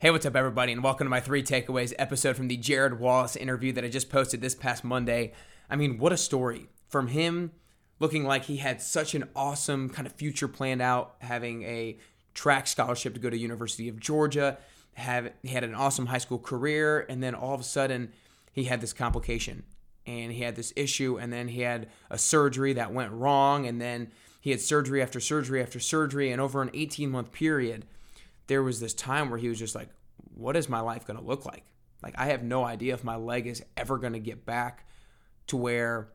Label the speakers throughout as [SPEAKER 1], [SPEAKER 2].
[SPEAKER 1] Hey, what's up, everybody, and welcome to my three takeaways episode from the Jared Wallace interview that I just posted this past Monday. I mean, what a story from him looking like he had such an awesome kind of future planned out, having a track scholarship to go to University of Georgia, have he had an awesome high school career, and then all of a sudden he had this complication and he had this issue, and then he had a surgery that went wrong, and then he had surgery after surgery after surgery, and over an 18 month period there was this time where he was just like, what is my life going to look like? Like, I have no idea if my leg is ever going to get back to where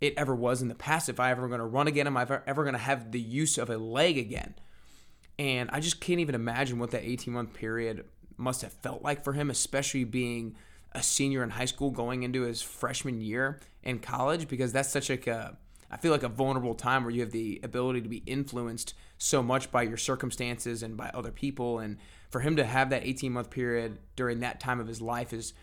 [SPEAKER 1] it ever was in the past, if I ever going to run again, am I ever going to have the use of a leg again? And I just can't even imagine what that 18 month period must have felt like for him, especially being a senior in high school going into his freshman year in college, because that's such like a I feel like a vulnerable time where you have the ability to be influenced so much by your circumstances and by other people. And for him to have that 18 month period during that time of his life is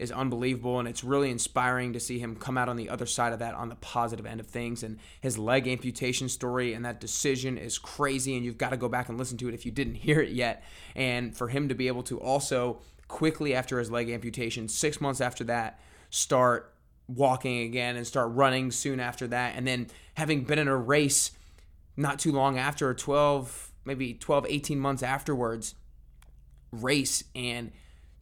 [SPEAKER 1] is unbelievable. And it's really inspiring to see him come out on the other side of that on the positive end of things. And his leg amputation story and that decision is crazy and you've got to go back and listen to it if you didn't hear it yet. And for him to be able to also quickly after his leg amputation 6 months after that start walking again and start running soon after that. And then having been in a race not too long after, 12, maybe 12, 18 months afterwards, race and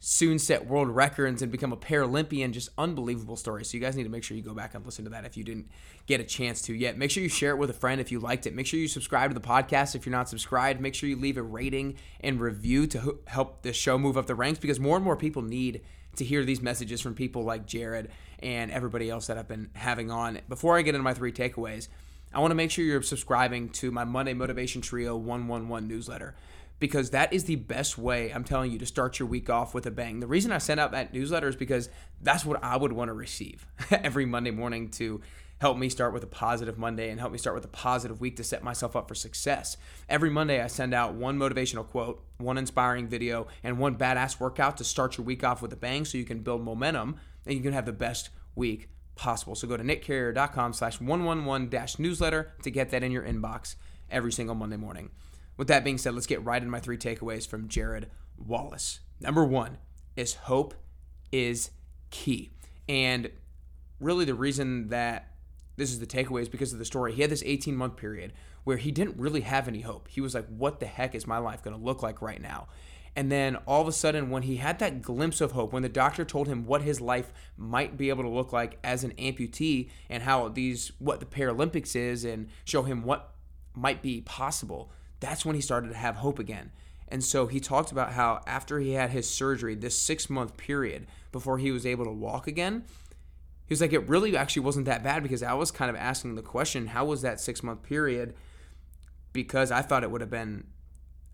[SPEAKER 1] soon set world records and become a Paralympian. Just unbelievable story. So you guys need to make sure you go back and listen to that if you didn't get a chance to yet. Make sure you share it with a friend if you liked it. Make sure you subscribe to the podcast if you're not subscribed. Make sure you leave a rating and review to help the show move up the ranks because more and more people need to hear these messages from people like Jared and everybody else that I've been having on. Before I get into my three takeaways, I want to make sure you're subscribing to my Monday Motivation Trio 111 newsletter because that is the best way, I'm telling you, to start your week off with a bang. The reason I send out that newsletter is because that's what I would want to receive every Monday morning to help me start with a positive Monday and help me start with a positive week to set myself up for success. Every Monday, I send out one motivational quote, one inspiring video, and one badass workout to start your week off with a bang so you can build momentum and you can have the best week possible. So go to nickcarrier.com slash 111 dash newsletter to get that in your inbox every single Monday morning. With that being said, let's get right into my three takeaways from Jared Wallace. Number one is hope is key. And really the reason that this is the takeaway is because of the story. He had this 18 month period where he didn't really have any hope. He was like, what the heck is my life going to look like right now? And then all of a sudden, when he had that glimpse of hope, when the doctor told him what his life might be able to look like as an amputee and how these, what the Paralympics is, and show him what might be possible, that's when he started to have hope again. And so he talked about how after he had his surgery, this six month period before he was able to walk again, he was like, it really actually wasn't that bad because I was kind of asking the question, how was that six month period? Because I thought it would have been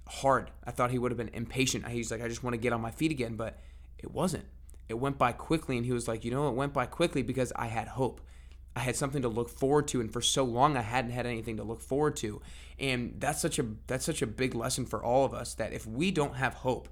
[SPEAKER 1] hard. I thought he would have been impatient. He's like, I just want to get on my feet again, but it wasn't. It went by quickly, and he was like, you know, it went by quickly because I had hope. I had something to look forward to, and for so long I hadn't had anything to look forward to. And that's such a that's such a big lesson for all of us that if we don't have hope,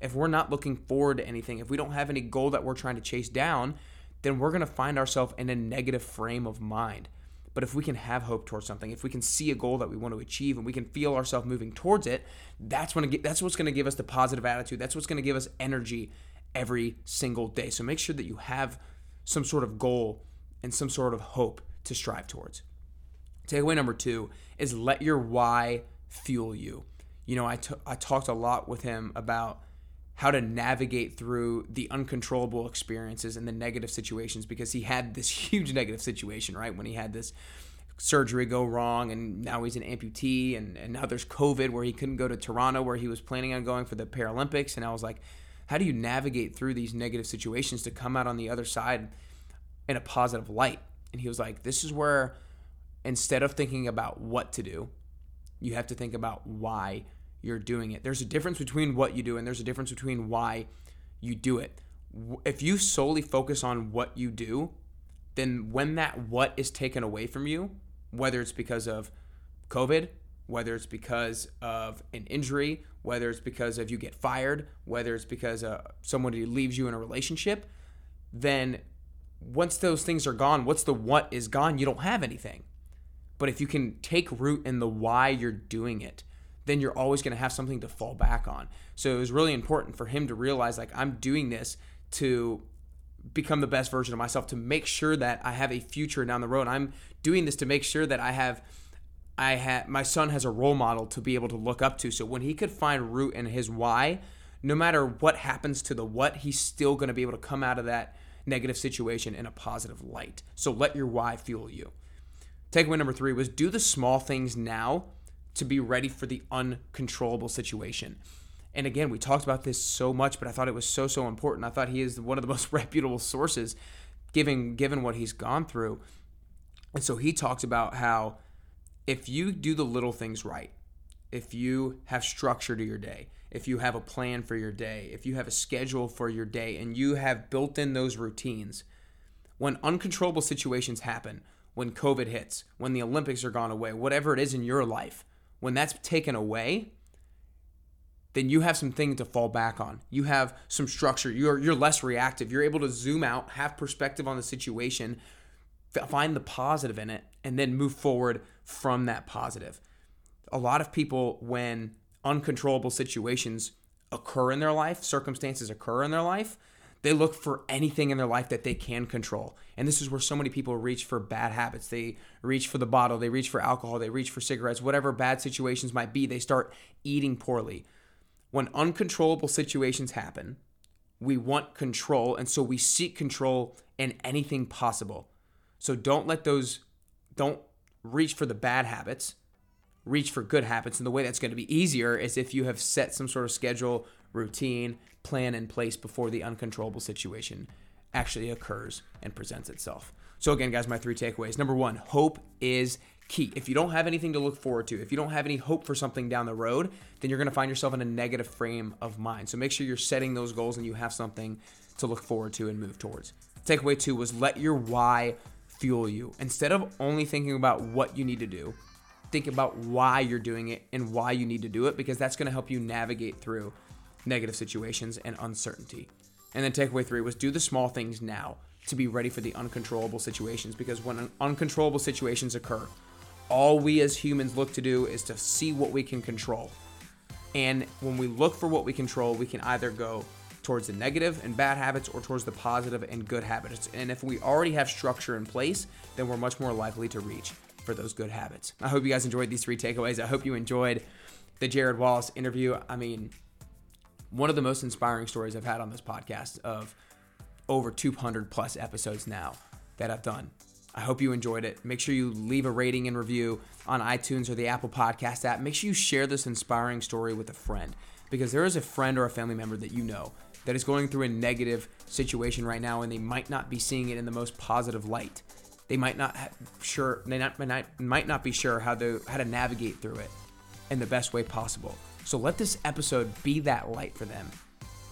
[SPEAKER 1] if we're not looking forward to anything, if we don't have any goal that we're trying to chase down, then we're going to find ourselves in a negative frame of mind. But if we can have hope towards something, if we can see a goal that we want to achieve and we can feel ourselves moving towards it, that's when it, that's what's going to give us the positive attitude. That's what's going to give us energy every single day. So make sure that you have some sort of goal and some sort of hope to strive towards. Takeaway number 2 is let your why fuel you. You know, I, t- I talked a lot with him about how to navigate through the uncontrollable experiences and the negative situations because he had this huge negative situation, right? When he had this surgery go wrong and now he's an amputee and, and now there's COVID where he couldn't go to Toronto where he was planning on going for the Paralympics. And I was like, how do you navigate through these negative situations to come out on the other side in a positive light? And he was like, this is where instead of thinking about what to do, you have to think about why you're doing it. There's a difference between what you do and there's a difference between why you do it. If you solely focus on what you do, then when that what is taken away from you, whether it's because of COVID, whether it's because of an injury, whether it's because of you get fired, whether it's because uh, somebody leaves you in a relationship, then once those things are gone, what's the what is gone, you don't have anything. But if you can take root in the why you're doing it, then you're always going to have something to fall back on. So it was really important for him to realize like I'm doing this to become the best version of myself to make sure that I have a future down the road. I'm doing this to make sure that I have I have my son has a role model to be able to look up to. So when he could find root in his why, no matter what happens to the what, he's still going to be able to come out of that negative situation in a positive light. So let your why fuel you. Takeaway number 3 was do the small things now to be ready for the uncontrollable situation. And again, we talked about this so much, but I thought it was so so important. I thought he is one of the most reputable sources given given what he's gone through. And so he talks about how if you do the little things right, if you have structure to your day, if you have a plan for your day, if you have a schedule for your day and you have built in those routines, when uncontrollable situations happen, when COVID hits, when the Olympics are gone away, whatever it is in your life, when that's taken away, then you have something to fall back on. You have some structure. You're you're less reactive. You're able to zoom out, have perspective on the situation, find the positive in it, and then move forward from that positive. A lot of people, when uncontrollable situations occur in their life, circumstances occur in their life, they look for anything in their life that they can control. And this is where so many people reach for bad habits. They reach for the bottle, they reach for alcohol, they reach for cigarettes, whatever bad situations might be, they start eating poorly when uncontrollable situations happen, we want control, and so we seek control in anything possible. So don't let those, don't reach for the bad habits, reach for good habits. And the way that's going to be easier is if you have set some sort of schedule, routine, plan in place before the uncontrollable situation actually occurs and presents itself. So, again, guys, my three takeaways. Number one, hope is key. If you don't have anything to look forward to, if you don't have any hope for something down the road, then you're going to find yourself in a negative frame of mind. So make sure you're setting those goals and you have something to look forward to and move towards. Takeaway two was let your why fuel you. Instead of only thinking about what you need to do, think about why you're doing it and why you need to do it because that's going to help you navigate through negative situations and uncertainty. And then takeaway three was do the small things now to be ready for the uncontrollable situations because when uncontrollable situations occur, all we as humans look to do is to see what we can control. And when we look for what we control, we can either go towards the negative and bad habits or towards the positive and good habits. And if we already have structure in place, then we're much more likely to reach for those good habits. I hope you guys enjoyed these three takeaways. I hope you enjoyed the Jared Wallace interview. I mean, one of the most inspiring stories I've had on this podcast of over 200 plus episodes now that I've done. I hope you enjoyed it. Make sure you leave a rating and review on iTunes or the Apple Podcast app. Make sure you share this inspiring story with a friend because there is a friend or a family member that you know that is going through a negative situation right now and they might not be seeing it in the most positive light. They might not sure they not might not be sure how to how to navigate through it in the best way possible. So let this episode be that light for them.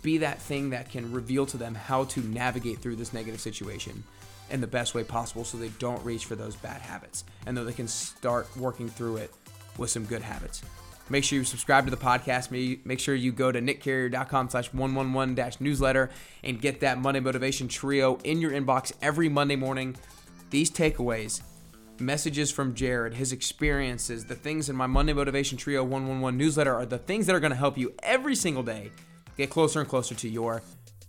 [SPEAKER 1] Be that thing that can reveal to them how to navigate through this negative situation in the best way possible so they don't reach for those bad habits and though they can start working through it with some good habits. Make sure you subscribe to the podcast. Make sure you go to nickcarrier.com slash 111 dash newsletter and get that Monday Motivation Trio in your inbox every Monday morning. These takeaways, messages from Jared, his experiences, the things in my Monday Motivation Trio 111 newsletter are the things that are going to help you every single day get closer and closer to your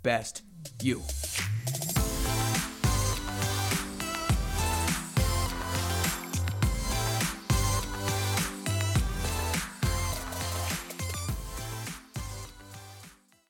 [SPEAKER 1] best you.